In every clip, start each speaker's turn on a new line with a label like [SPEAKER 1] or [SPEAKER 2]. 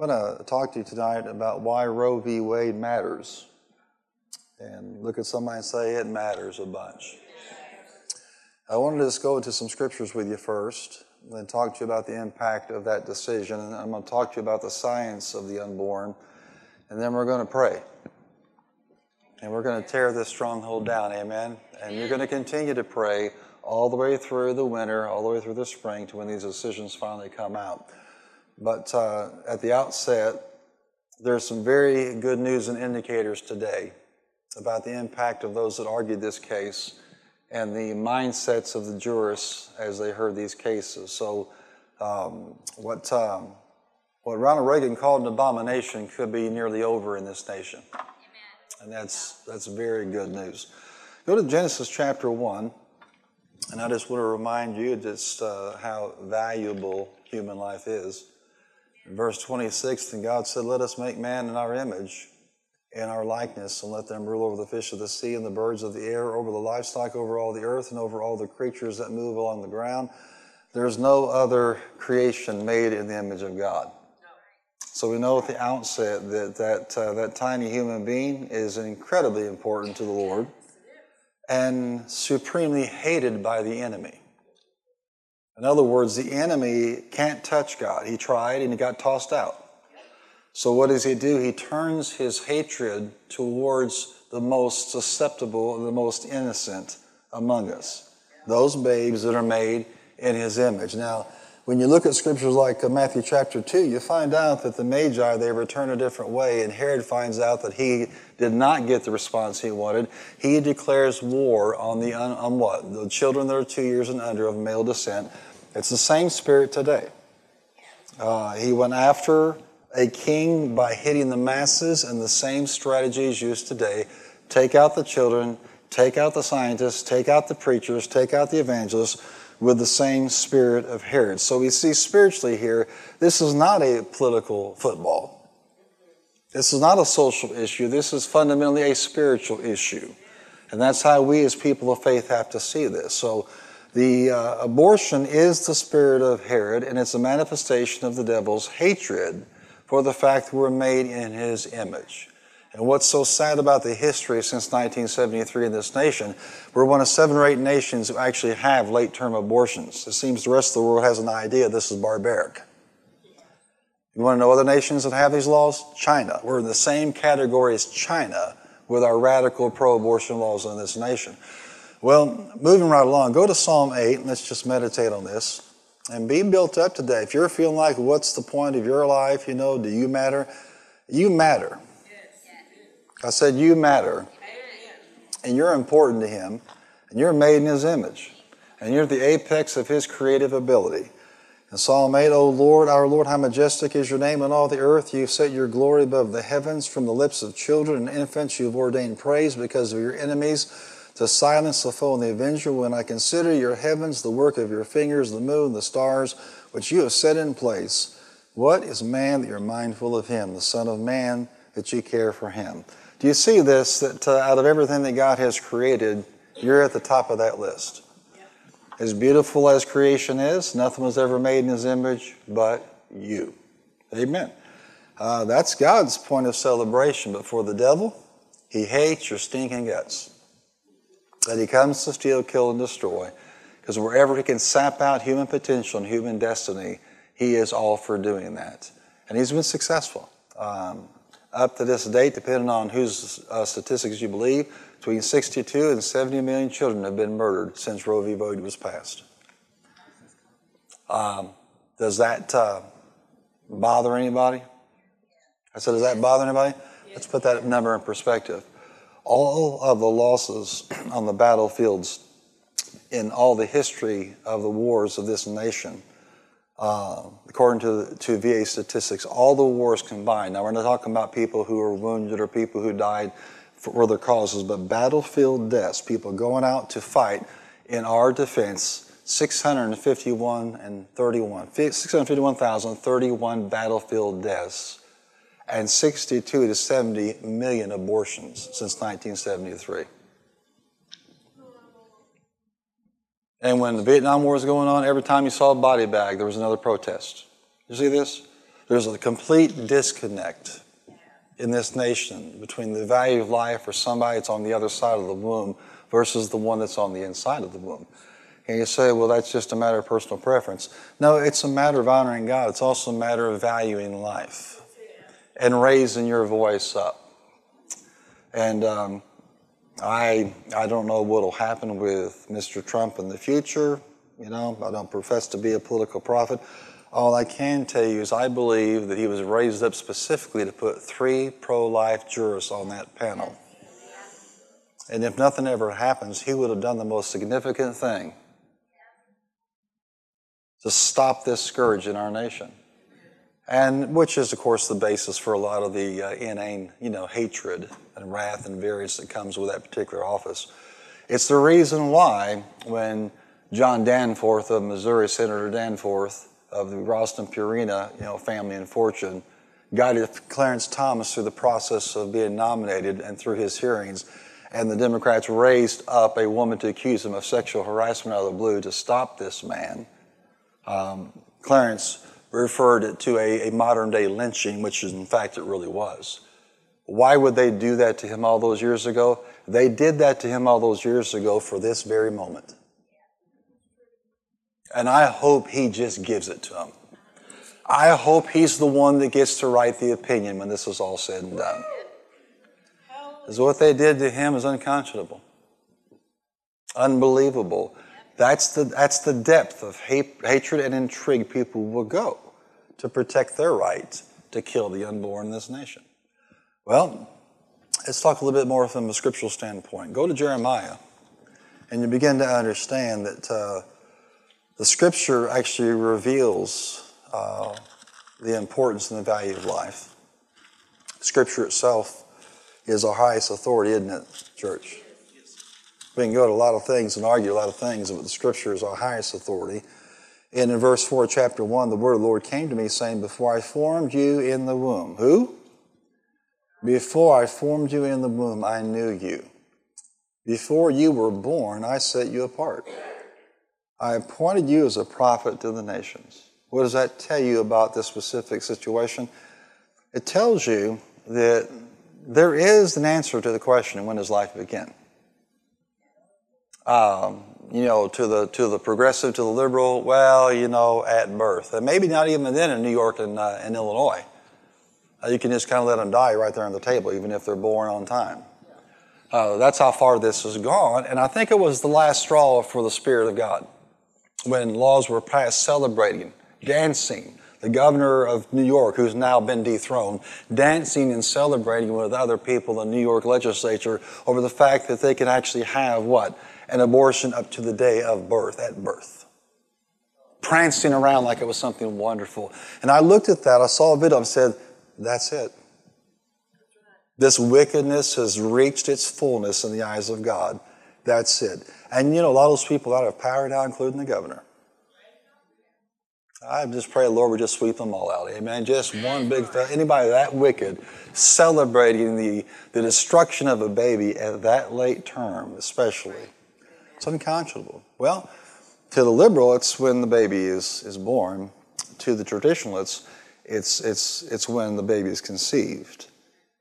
[SPEAKER 1] I'm going to talk to you tonight about why Roe v. Wade matters. And look at somebody and say, it matters a bunch. I wanted to just go into some scriptures with you first, and then talk to you about the impact of that decision. And I'm going to talk to you about the science of the unborn, and then we're going to pray. And we're going to tear this stronghold down, amen? And you're going to continue to pray all the way through the winter, all the way through the spring to when these decisions finally come out. But uh, at the outset, there's some very good news and indicators today about the impact of those that argued this case and the mindsets of the jurists as they heard these cases. So, um, what, um, what Ronald Reagan called an abomination could be nearly over in this nation. Amen. And that's, that's very good news. Go to Genesis chapter 1, and I just want to remind you just uh, how valuable human life is. In verse 26, and God said, Let us make man in our image, in our likeness, and let them rule over the fish of the sea and the birds of the air, over the livestock, over all the earth, and over all the creatures that move along the ground. There is no other creation made in the image of God. So we know at the outset that that, uh, that tiny human being is incredibly important to the Lord and supremely hated by the enemy. In other words, the enemy can't touch God. He tried and he got tossed out. So, what does he do? He turns his hatred towards the most susceptible and the most innocent among us, those babes that are made in his image. Now, when you look at scriptures like uh, Matthew chapter 2, you find out that the Magi, they return a different way, and Herod finds out that he did not get the response he wanted. He declares war on the, on what? The children that are two years and under of male descent it's the same spirit today. Uh, he went after a king by hitting the masses, and the same strategy is used today. Take out the children, take out the scientists, take out the preachers, take out the evangelists with the same spirit of Herod. So we see spiritually here, this is not a political football. This is not a social issue. This is fundamentally a spiritual issue. And that's how we as people of faith have to see this. So the uh, abortion is the spirit of Herod, and it's a manifestation of the devil's hatred for the fact that we're made in his image. And what's so sad about the history since 1973 in this nation, we're one of seven or eight nations who actually have late term abortions. It seems the rest of the world has an idea this is barbaric. You want to know other nations that have these laws? China. We're in the same category as China with our radical pro abortion laws in this nation. Well, moving right along, go to Psalm 8 and let's just meditate on this and be built up today. If you're feeling like, what's the point of your life? You know, do you matter? You matter. I said, you matter. And you're important to Him. And you're made in His image. And you're the apex of His creative ability. In Psalm 8, O Lord, our Lord, how majestic is your name in all the earth. You've set your glory above the heavens. From the lips of children and infants, you've ordained praise because of your enemies to silence the foe and the avenger when I consider your heavens, the work of your fingers, the moon, the stars, which you have set in place. What is man that you're mindful of him, the Son of Man that you care for him? Do you see this? That uh, out of everything that God has created, you're at the top of that list. As beautiful as creation is, nothing was ever made in his image but you. Amen. Uh, that's God's point of celebration, but for the devil, he hates your stinking guts that he comes to steal, kill, and destroy. Because wherever he can sap out human potential and human destiny, he is all for doing that. And he's been successful. Um, up to this date, depending on whose uh, statistics you believe, between 62 and 70 million children have been murdered since Roe v. Wade was passed. Um, does that uh, bother anybody? I said, does that bother anybody? Let's put that number in perspective all of the losses on the battlefields in all the history of the wars of this nation, uh, according to, to VA statistics, all the wars combined. Now, we're not talking about people who were wounded or people who died for other causes, but battlefield deaths, people going out to fight in our defense, 651 and 31, 651,031 battlefield deaths and 62 to 70 million abortions since 1973. And when the Vietnam War was going on, every time you saw a body bag, there was another protest. You see this? There's a complete disconnect in this nation between the value of life for somebody that's on the other side of the womb versus the one that's on the inside of the womb. And you say, well, that's just a matter of personal preference. No, it's a matter of honoring God. It's also a matter of valuing life and raising your voice up. And um, I, I don't know what will happen with Mr. Trump in the future. You know, I don't profess to be a political prophet. All I can tell you is I believe that he was raised up specifically to put three pro life jurists on that panel. And if nothing ever happens, he would have done the most significant thing to stop this scourge in our nation. And which is, of course, the basis for a lot of the uh, inane, you know, hatred and wrath and variance that comes with that particular office. It's the reason why when John Danforth of Missouri, Senator Danforth, of the Ralston Purina, you know, family and fortune, guided Clarence Thomas through the process of being nominated and through his hearings. And the Democrats raised up a woman to accuse him of sexual harassment out of the blue to stop this man. Um, Clarence referred it to a, a modern day lynching, which in fact it really was. Why would they do that to him all those years ago? They did that to him all those years ago for this very moment. And I hope he just gives it to him. I hope he's the one that gets to write the opinion when this is all said and done. Because what they did to him is unconscionable, unbelievable. That's the, that's the depth of hate, hatred and intrigue people will go to protect their right to kill the unborn in this nation. Well, let's talk a little bit more from a scriptural standpoint. Go to Jeremiah, and you begin to understand that. Uh, the scripture actually reveals uh, the importance and the value of life. Scripture itself is our highest authority, isn't it, church? We can go to a lot of things and argue a lot of things, but the scripture is our highest authority. And in verse 4, chapter 1, the word of the Lord came to me saying, Before I formed you in the womb. Who? Before I formed you in the womb, I knew you. Before you were born, I set you apart. I appointed you as a prophet to the nations. What does that tell you about this specific situation? It tells you that there is an answer to the question when does life begin? Um, you know, to the to the progressive, to the liberal, well, you know, at birth, and maybe not even then in New York and uh, in Illinois. Uh, you can just kind of let them die right there on the table, even if they're born on time. Uh, that's how far this has gone, and I think it was the last straw for the Spirit of God when laws were passed celebrating, dancing. The governor of New York, who's now been dethroned, dancing and celebrating with other people in the New York legislature over the fact that they can actually have what? An abortion up to the day of birth, at birth. Prancing around like it was something wonderful. And I looked at that, I saw a video and said, that's it. This wickedness has reached its fullness in the eyes of God. That's it. And you know, a lot of those people out of power now, including the governor. I just pray Lord we just sweep them all out. Amen. Just one big, anybody that wicked celebrating the, the destruction of a baby at that late term, especially. It's unconscionable. Well, to the liberal, it's when the baby is, is born. To the traditionalists, it's, it's, it's when the baby is conceived.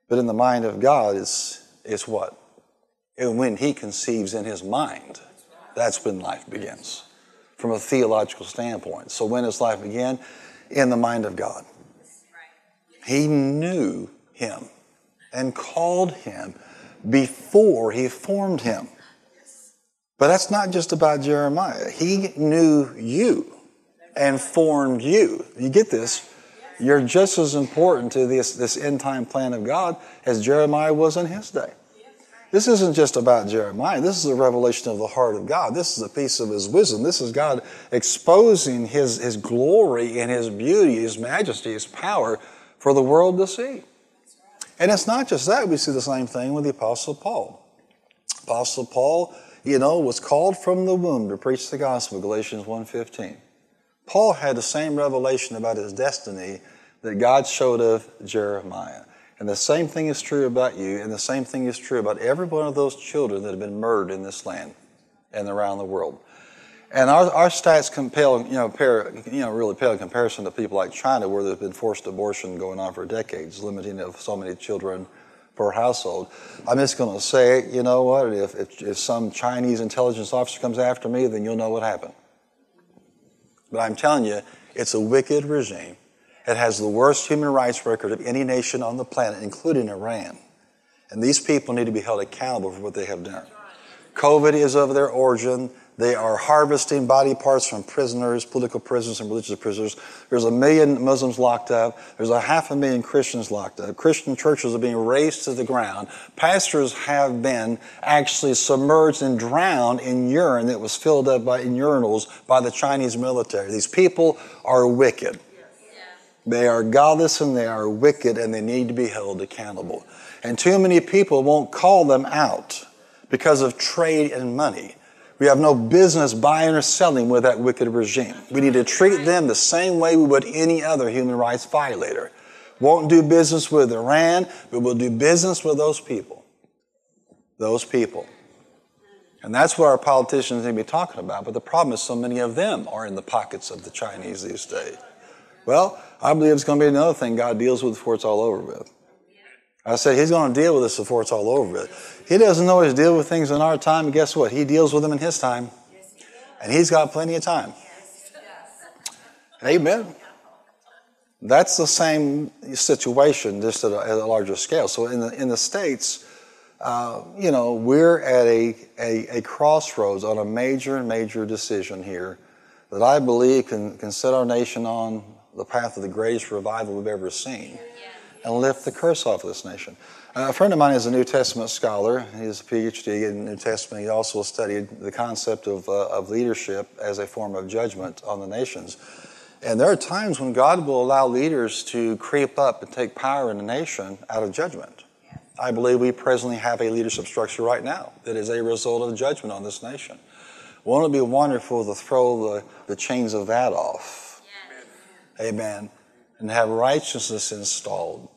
[SPEAKER 1] But in the mind of God, it's, it's what? And when he conceives in his mind, that's when life begins from a theological standpoint. So when does life begin? In the mind of God. He knew him and called him before he formed him. But that's not just about Jeremiah. He knew you and formed you. You get this? You're just as important to this, this end time plan of God as Jeremiah was in his day. This isn't just about Jeremiah. This is a revelation of the heart of God. This is a piece of his wisdom. This is God exposing his, his glory and his beauty, his majesty, his power for the world to see. And it's not just that. We see the same thing with the Apostle Paul. Apostle Paul, you know, was called from the womb to preach the gospel, Galatians 1.15. Paul had the same revelation about his destiny that God showed of Jeremiah. And the same thing is true about you, and the same thing is true about every one of those children that have been murdered in this land and around the world. And our, our stats compel, you know, pair, you know, really pale in comparison to people like China, where there's been forced abortion going on for decades, limiting of so many children per household. I'm just going to say, you know what? If, if, if some Chinese intelligence officer comes after me, then you'll know what happened. But I'm telling you, it's a wicked regime. It has the worst human rights record of any nation on the planet, including Iran. And these people need to be held accountable for what they have done. COVID is of their origin. They are harvesting body parts from prisoners, political prisoners, and religious prisoners. There's a million Muslims locked up. There's a half a million Christians locked up. Christian churches are being razed to the ground. Pastors have been actually submerged and drowned in urine that was filled up by in urinals by the Chinese military. These people are wicked. They are godless and they are wicked and they need to be held accountable. And too many people won't call them out because of trade and money. We have no business buying or selling with that wicked regime. We need to treat them the same way we would any other human rights violator. Won't do business with Iran, but we'll do business with those people. Those people. And that's what our politicians need to be talking about. But the problem is so many of them are in the pockets of the Chinese these days. Well, I believe it's going to be another thing God deals with before it's all over with. I said he's going to deal with this before it's all over. He doesn't always deal with things in our time, guess what? He deals with them in his time. And he's got plenty of time. Amen. That's the same situation, just at a, at a larger scale. So in the, in the States, uh, you know, we're at a, a, a, crossroads on a major, major decision here that I believe can, can set our nation on the path of the greatest revival we've ever seen and lift the curse off of this nation. Uh, a friend of mine is a New Testament scholar. He's a PhD in New Testament. He also studied the concept of, uh, of leadership as a form of judgment on the nations. And there are times when God will allow leaders to creep up and take power in a nation out of judgment. I believe we presently have a leadership structure right now that is a result of judgment on this nation. Won't it be wonderful to throw the, the chains of that off? Yes. Amen and have righteousness installed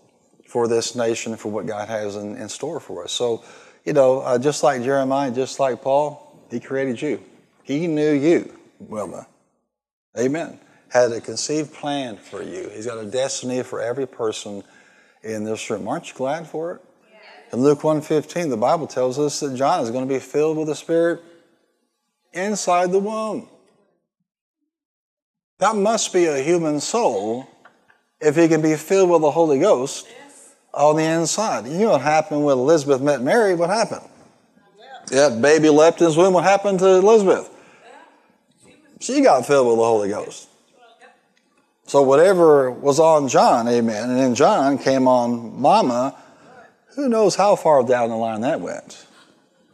[SPEAKER 1] for this nation, for what God has in, in store for us. So, you know, uh, just like Jeremiah, just like Paul, he created you. He knew you, Wilma. Amen. Had a conceived plan for you. He's got a destiny for every person in this room. Aren't you glad for it? In Luke 1.15, the Bible tells us that John is going to be filled with the Spirit inside the womb. That must be a human soul if he can be filled with the Holy Ghost on the inside. You know what happened when Elizabeth met Mary? What happened? That baby leapt in his womb. What happened to Elizabeth? She got filled with the Holy Ghost. So whatever was on John, amen, and then John came on Mama, who knows how far down the line that went.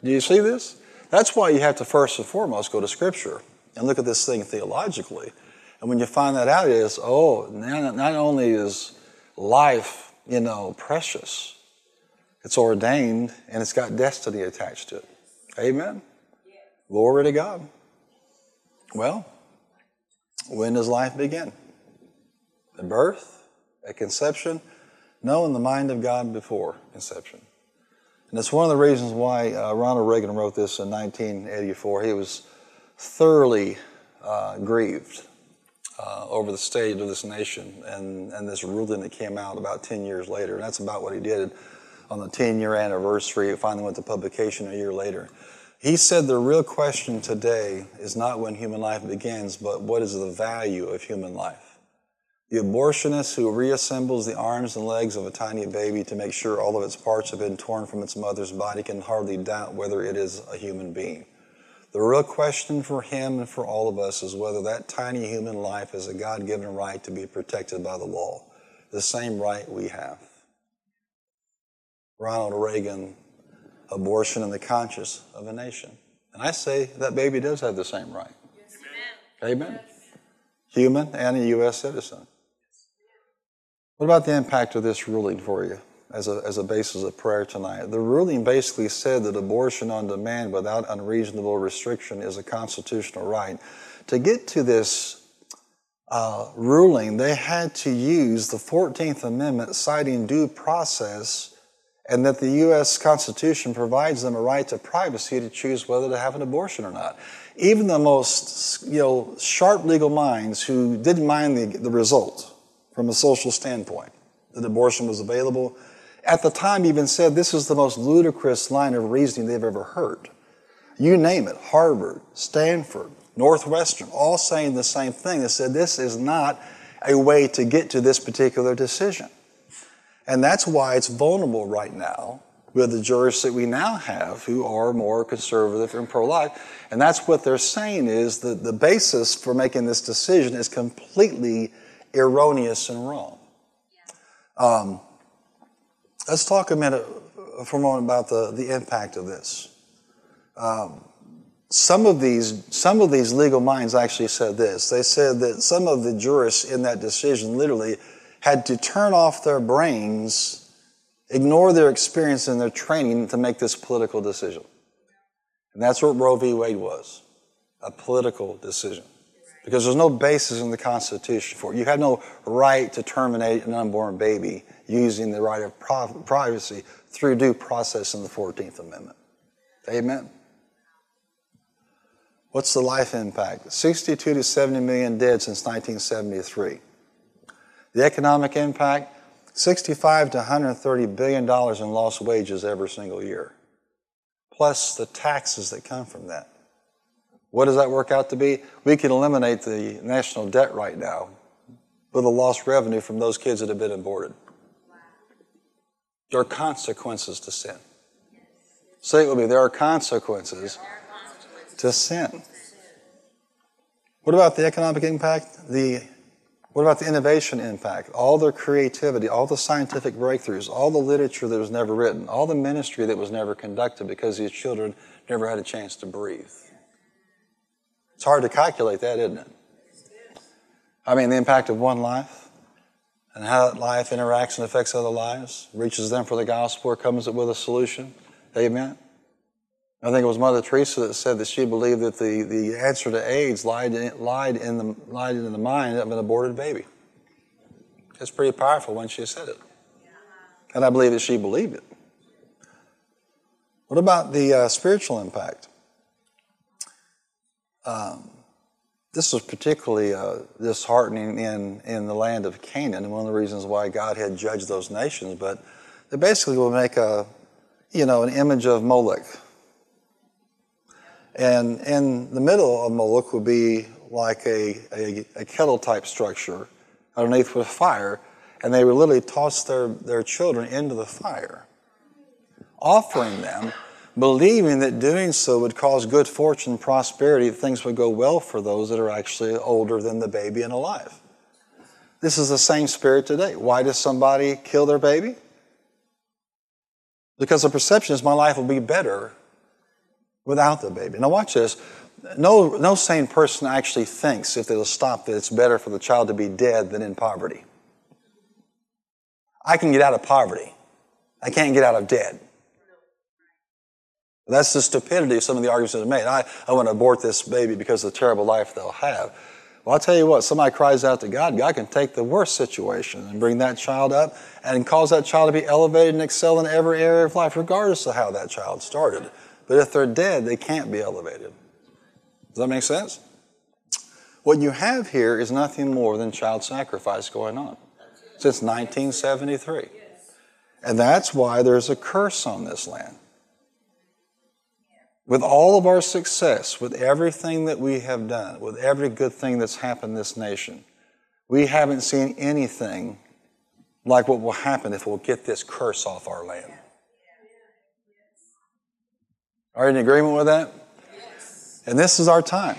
[SPEAKER 1] Do you see this? That's why you have to first and foremost go to Scripture and look at this thing theologically. And when you find that out, is oh, not only is life, you know, precious, it's ordained and it's got destiny attached to it. Amen. Glory to God. Well, when does life begin? At birth? At conception? No, in the mind of God before conception. And it's one of the reasons why uh, Ronald Reagan wrote this in 1984. He was thoroughly uh, grieved uh, over the state of this nation and, and this ruling that came out about 10 years later. And that's about what he did on the 10 year anniversary. It finally went to publication a year later. He said the real question today is not when human life begins, but what is the value of human life? The abortionist who reassembles the arms and legs of a tiny baby to make sure all of its parts have been torn from its mother's body can hardly doubt whether it is a human being. The real question for him and for all of us is whether that tiny human life is a God given right to be protected by the law, the same right we have. Ronald Reagan, abortion in the conscience of a nation. And I say that baby does have the same right. Yes. Amen. Amen. Human and a U.S. citizen. What about the impact of this ruling for you? As a, as a basis of prayer tonight. The ruling basically said that abortion on demand without unreasonable restriction is a constitutional right. To get to this uh, ruling, they had to use the 14th Amendment citing due process and that the U.S. Constitution provides them a right to privacy to choose whether to have an abortion or not. even the most you know, sharp legal minds who didn't mind the, the result from a social standpoint, that abortion was available, at the time even said this is the most ludicrous line of reasoning they've ever heard. You name it, Harvard, Stanford, Northwestern, all saying the same thing. They said this is not a way to get to this particular decision. And that's why it's vulnerable right now with the jurists that we now have who are more conservative and pro-life. And that's what they're saying is that the basis for making this decision is completely erroneous and wrong. Um, let's talk a minute for a moment about the, the impact of this. Um, some of these some of these legal minds actually said this. They said that some of the jurists in that decision literally had to turn off their brains, ignore their experience and their training to make this political decision. And that's what Roe v. Wade was a political decision. Because there's no basis in the Constitution for it. You have no right to terminate an unborn baby using the right of privacy through due process in the 14th Amendment. Amen? What's the life impact? 62 to 70 million dead since 1973. The economic impact, 65 to 130 billion dollars in lost wages every single year, plus the taxes that come from that. What does that work out to be? We can eliminate the national debt right now with the lost revenue from those kids that have been aborted. There are consequences to sin. Say it with me there are consequences to sin. What about the economic impact? The what about the innovation impact? All the creativity, all the scientific breakthroughs, all the literature that was never written, all the ministry that was never conducted because these children never had a chance to breathe. It's hard to calculate that, isn't it? I mean, the impact of one life and how that life interacts and affects other lives, reaches them for the gospel, or comes up with a solution. Amen. I think it was Mother Teresa that said that she believed that the, the answer to AIDS lied in, lied, in the, lied in the mind of an aborted baby. It's pretty powerful when she said it. And I believe that she believed it. What about the uh, spiritual impact? Um, this was particularly uh, disheartening in, in the land of Canaan, and one of the reasons why God had judged those nations. But they basically would make a, you know, an image of Moloch and in the middle of Moloch would be like a, a, a kettle type structure underneath with fire, and they would literally toss their, their children into the fire, offering them, believing that doing so would cause good fortune, prosperity, things would go well for those that are actually older than the baby and alive. This is the same spirit today. Why does somebody kill their baby? Because the perception is my life will be better without the baby. Now, watch this. No, no sane person actually thinks, if they'll stop, that it's better for the child to be dead than in poverty. I can get out of poverty. I can't get out of dead. That's the stupidity of some of the arguments that are made. I, I want to abort this baby because of the terrible life they'll have. Well, I'll tell you what, somebody cries out to God, God can take the worst situation and bring that child up and cause that child to be elevated and excel in every area of life, regardless of how that child started. But if they're dead, they can't be elevated. Does that make sense? What you have here is nothing more than child sacrifice going on since 1973. And that's why there's a curse on this land. With all of our success, with everything that we have done, with every good thing that's happened in this nation, we haven't seen anything like what will happen if we'll get this curse off our land. Are you in agreement with that? Yes. And this is our time.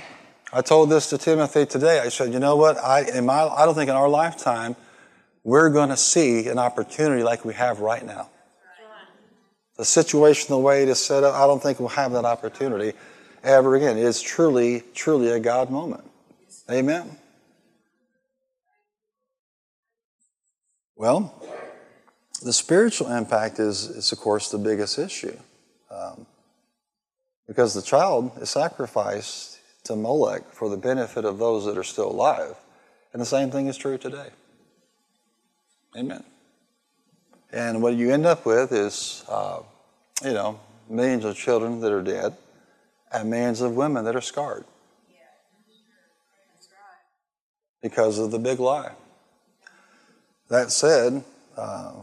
[SPEAKER 1] I told this to Timothy today. I said, you know what? I, in my, I don't think in our lifetime we're going to see an opportunity like we have right now. The situation, the way it is set up, I don't think we'll have that opportunity ever again. It is truly, truly a God moment. Amen. Well, the spiritual impact is, is of course, the biggest issue. Um, because the child is sacrificed to Molech for the benefit of those that are still alive. And the same thing is true today. Amen. And what you end up with is, uh, you know, millions of children that are dead and millions of women that are scarred because of the big lie. That said, uh,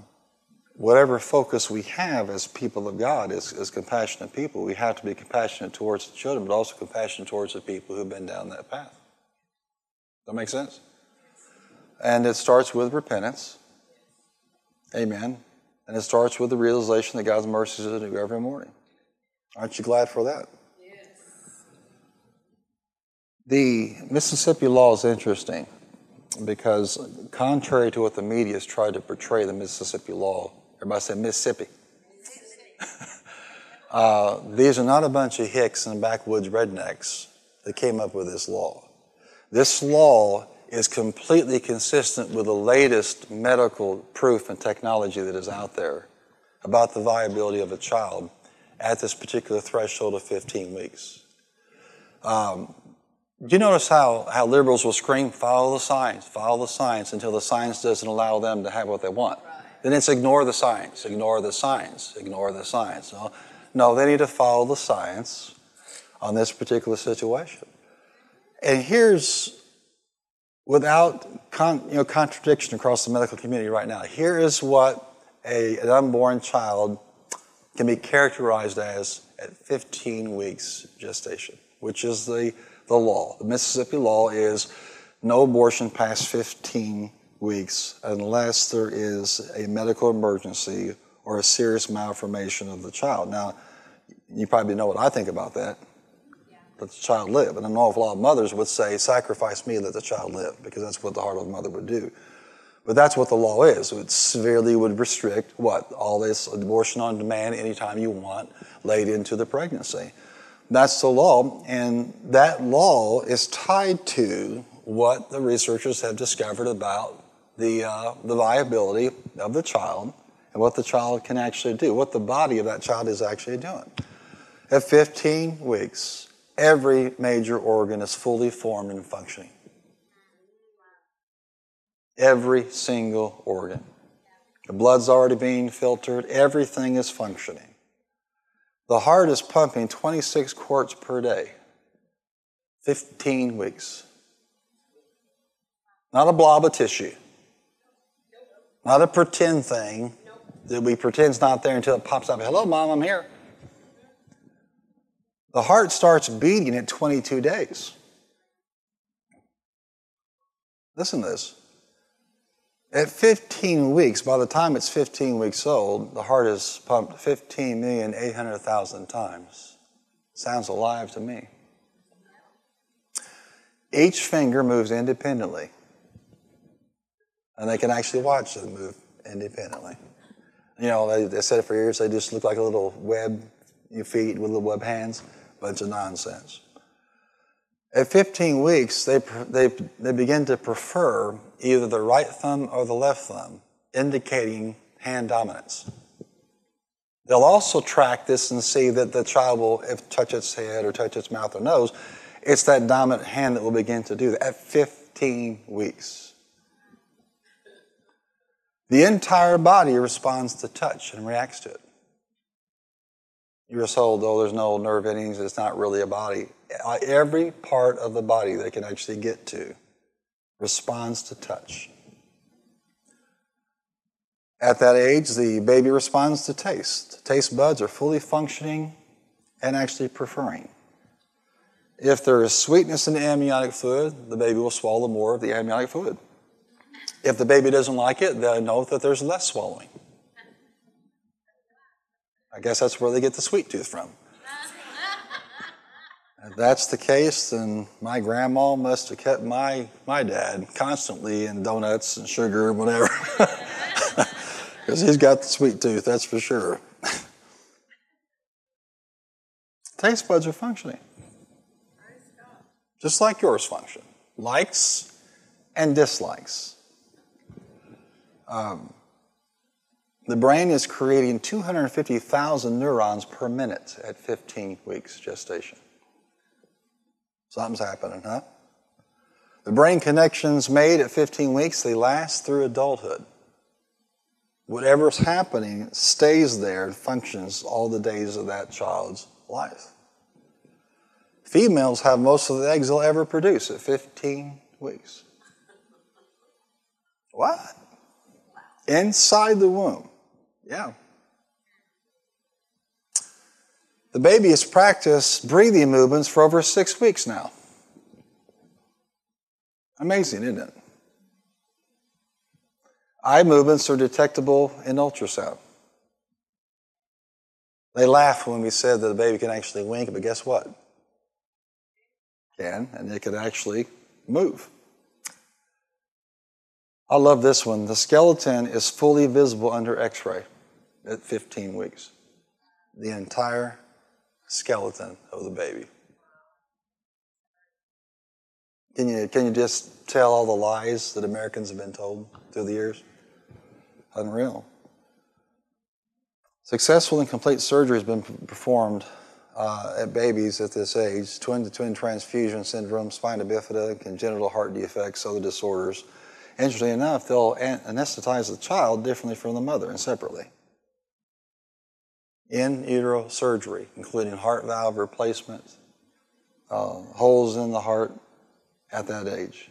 [SPEAKER 1] whatever focus we have as people of God, as, as compassionate people, we have to be compassionate towards the children, but also compassionate towards the people who've been down that path. That makes sense? And it starts with repentance. Amen. And it starts with the realization that God's mercies are new every morning. Aren't you glad for that? Yes. The Mississippi law is interesting because, contrary to what the media has tried to portray the Mississippi law, everybody say Mississippi. uh, these are not a bunch of hicks and backwoods rednecks that came up with this law. This law is completely consistent with the latest medical proof and technology that is out there about the viability of a child at this particular threshold of 15 weeks. Um, do you notice how, how liberals will scream, follow the science, follow the science until the science doesn't allow them to have what they want? Right. Then it's ignore the science, ignore the science, ignore the science. No, no, they need to follow the science on this particular situation. And here's without con, you know, contradiction across the medical community right now. Here is what a, an unborn child can be characterized as at 15 weeks gestation, which is the, the law. The Mississippi law is no abortion past 15 weeks unless there is a medical emergency or a serious malformation of the child. Now, you probably know what I think about that let the child live. And an awful lot of mothers would say, sacrifice me, let the child live, because that's what the heart of a mother would do. But that's what the law is. It severely would restrict what? All this abortion on demand anytime you want laid into the pregnancy. That's the law, and that law is tied to what the researchers have discovered about the, uh, the viability of the child and what the child can actually do, what the body of that child is actually doing. At 15 weeks, every major organ is fully formed and functioning. Every single organ. The blood's already being filtered, everything is functioning. The heart is pumping 26 quarts per day, 15 weeks. Not a blob of tissue, not a pretend thing that we pretend's not there until it pops up. Hello, mom, I'm here. The heart starts beating at 22 days. Listen to this. At 15 weeks, by the time it's 15 weeks old, the heart is pumped 15,800,000 times. Sounds alive to me. Each finger moves independently. And they can actually watch them move independently. You know, they, they said it for years, they just look like a little web feed with little web hands bunch of nonsense. At 15 weeks, they, they, they begin to prefer either the right thumb or the left thumb, indicating hand dominance. They'll also track this and see that the child will, if touch its head or touch its mouth or nose, it's that dominant hand that will begin to do that at 15 weeks. The entire body responds to touch and reacts to it. You soul, told, oh, there's no nerve endings, it's not really a body. Every part of the body they can actually get to responds to touch. At that age, the baby responds to taste. Taste buds are fully functioning and actually preferring. If there is sweetness in the amniotic fluid, the baby will swallow more of the amniotic fluid. If the baby doesn't like it, they'll know that there's less swallowing. I guess that's where they get the sweet tooth from. if that's the case, then my grandma must have kept my, my dad constantly in donuts and sugar and whatever. Because he's got the sweet tooth, that's for sure. Taste buds are functioning. Just like yours function. Likes and dislikes. Um, the brain is creating 250,000 neurons per minute at 15 weeks gestation. Something's happening, huh? The brain connections made at 15 weeks, they last through adulthood. Whatever's happening stays there and functions all the days of that child's life. Females have most of the eggs they'll ever produce at 15 weeks. What? Inside the womb. Yeah. The baby has practiced breathing movements for over six weeks now. Amazing, isn't it? Eye movements are detectable in ultrasound. They laughed when we said that the baby can actually wink, but guess what? Can, and it can actually move. I love this one. The skeleton is fully visible under x ray at 15 weeks. The entire skeleton of the baby. Can you, can you just tell all the lies that Americans have been told through the years? Unreal. Successful and complete surgery has been performed uh, at babies at this age twin to twin transfusion syndrome, spina bifida, congenital heart defects, other disorders. Interestingly enough, they'll anesthetize the child differently from the mother and separately. In utero surgery, including heart valve replacement, uh, holes in the heart at that age.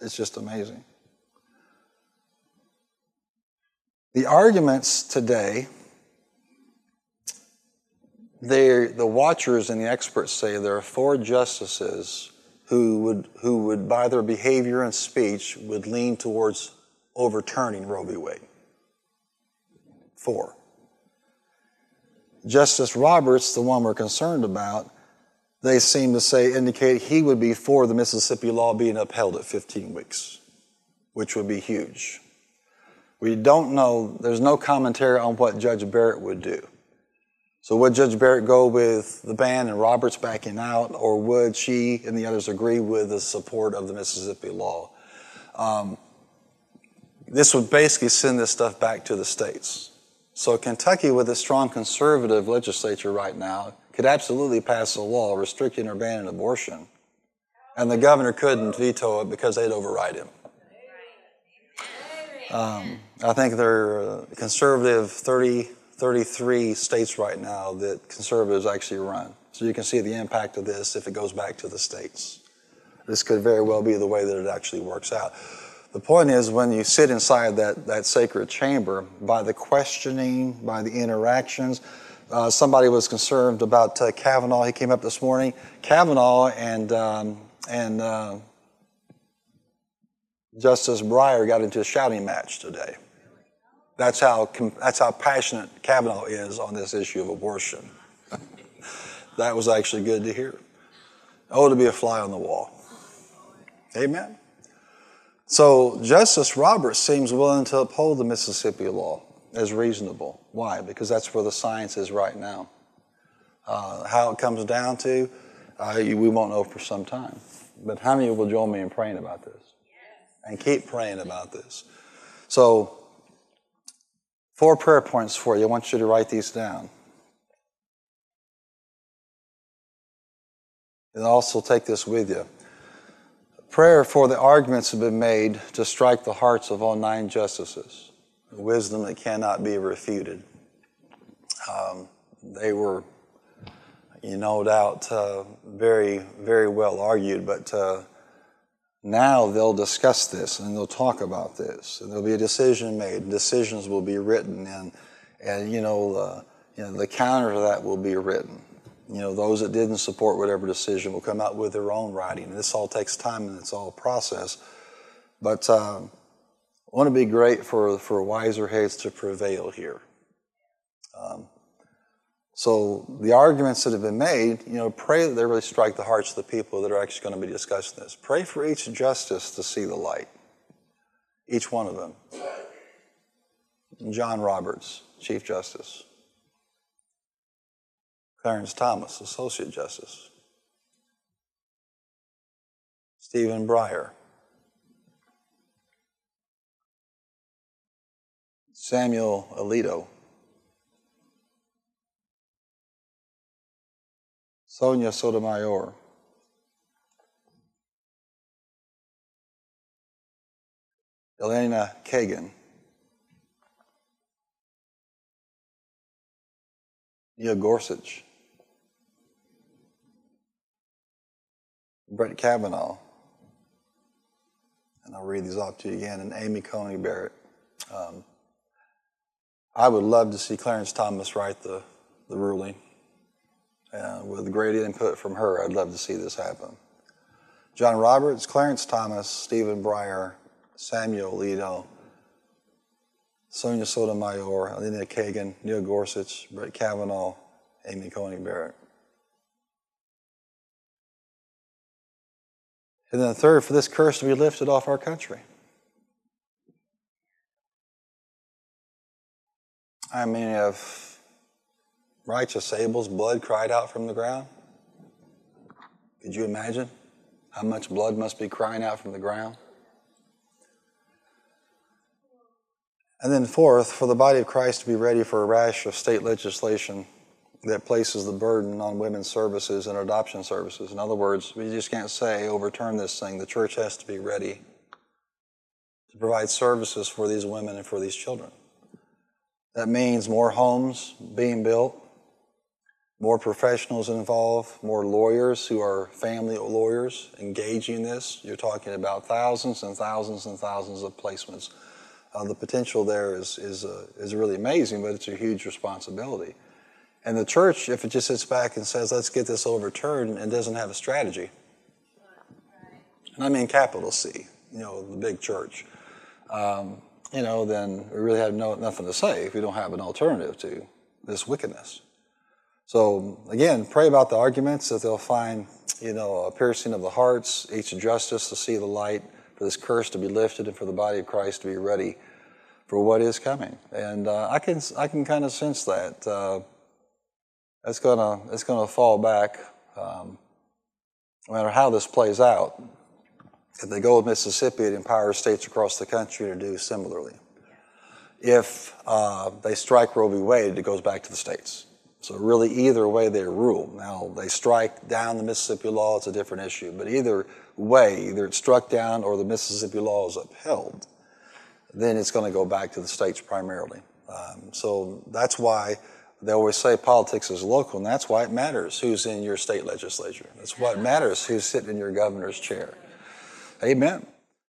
[SPEAKER 1] It's just amazing. The arguments today, the watchers and the experts say there are four justices who would, who would, by their behavior and speech, would lean towards overturning Roe v. Wade. Four. Justice Roberts, the one we're concerned about, they seem to say indicate he would be for the Mississippi law being upheld at 15 weeks, which would be huge. We don't know, there's no commentary on what Judge Barrett would do. So would Judge Barrett go with the ban and Roberts backing out, or would she and the others agree with the support of the Mississippi law? Um, this would basically send this stuff back to the states. So Kentucky, with a strong conservative legislature right now, could absolutely pass a law restricting or banning abortion, and the governor couldn't veto it because they'd override him. Um, I think there are conservative 30 33 states right now that conservatives actually run. So you can see the impact of this if it goes back to the states. This could very well be the way that it actually works out. The point is, when you sit inside that, that sacred chamber, by the questioning, by the interactions, uh, somebody was concerned about uh, Kavanaugh. He came up this morning. Kavanaugh and, um, and uh, Justice Breyer got into a shouting match today. That's how, that's how passionate Kavanaugh is on this issue of abortion. that was actually good to hear. Oh, to be a fly on the wall. Amen. So Justice Roberts seems willing to uphold the Mississippi law as reasonable. Why? Because that's where the science is right now. Uh, how it comes down to, uh, we won't know for some time. But how many will join me in praying about this? And keep praying about this. So Four prayer points for you. I want you to write these down. And also take this with you. Prayer for the arguments have been made to strike the hearts of all nine justices. Wisdom that cannot be refuted. Um, they were, you no doubt, uh, very, very well argued, but uh, now they'll discuss this and they'll talk about this, and there'll be a decision made. Decisions will be written, and and you know, uh, you know the counter to that will be written. You know, those that didn't support whatever decision will come out with their own writing. And this all takes time and it's all a process. But um, I want to be great for for wiser heads to prevail here. Um, so the arguments that have been made, you know, pray that they really strike the hearts of the people that are actually going to be discussing this. Pray for each justice to see the light. Each one of them. John Roberts, Chief Justice. Clarence Thomas, Associate Justice. Stephen Breyer. Samuel Alito. Sonia Sotomayor. Elena Kagan. Neil Gorsuch. Brett Kavanaugh. and I'll read these off to you again, and Amy Coney Barrett. Um, I would love to see Clarence Thomas write the, the ruling. Uh, with great input from her, I'd love to see this happen. John Roberts, Clarence Thomas, Stephen Breyer, Samuel Alito, Sonia Sotomayor, Elena Kagan, Neil Gorsuch, Brett Kavanaugh, Amy Coney Barrett. And then third, for this curse to be lifted off our country. I mean, if righteous Abel's blood cried out from the ground, could you imagine how much blood must be crying out from the ground? And then, fourth, for the body of Christ to be ready for a rash of state legislation that places the burden on women's services and adoption services. In other words, we just can't say, overturn this thing. The church has to be ready to provide services for these women and for these children. That means more homes being built, more professionals involved, more lawyers who are family lawyers engaging in this. You're talking about thousands and thousands and thousands of placements. Uh, the potential there is, is, uh, is really amazing, but it's a huge responsibility. And the church, if it just sits back and says, let's get this overturned and doesn't have a strategy, and I mean capital C, you know, the big church, um, you know, then we really have no, nothing to say if we don't have an alternative to this wickedness. So again, pray about the arguments that they'll find, you know, a piercing of the hearts, each justice to see the light, for this curse to be lifted, and for the body of Christ to be ready for what is coming. And uh, I can I can kind of sense that. Uh, it's gonna it's gonna fall back. Um, no matter how this plays out, if they go with Mississippi, it empowers states across the country to do similarly. If uh, they strike Roe v. Wade, it goes back to the states. So really, either way they rule. Now they strike down the Mississippi law; it's a different issue. But either way, either it's struck down or the Mississippi law is upheld, then it's going to go back to the states primarily. Um, so that's why they always say politics is local, and that's why it matters who's in your state legislature. That's what matters who's sitting in your governor's chair. Amen.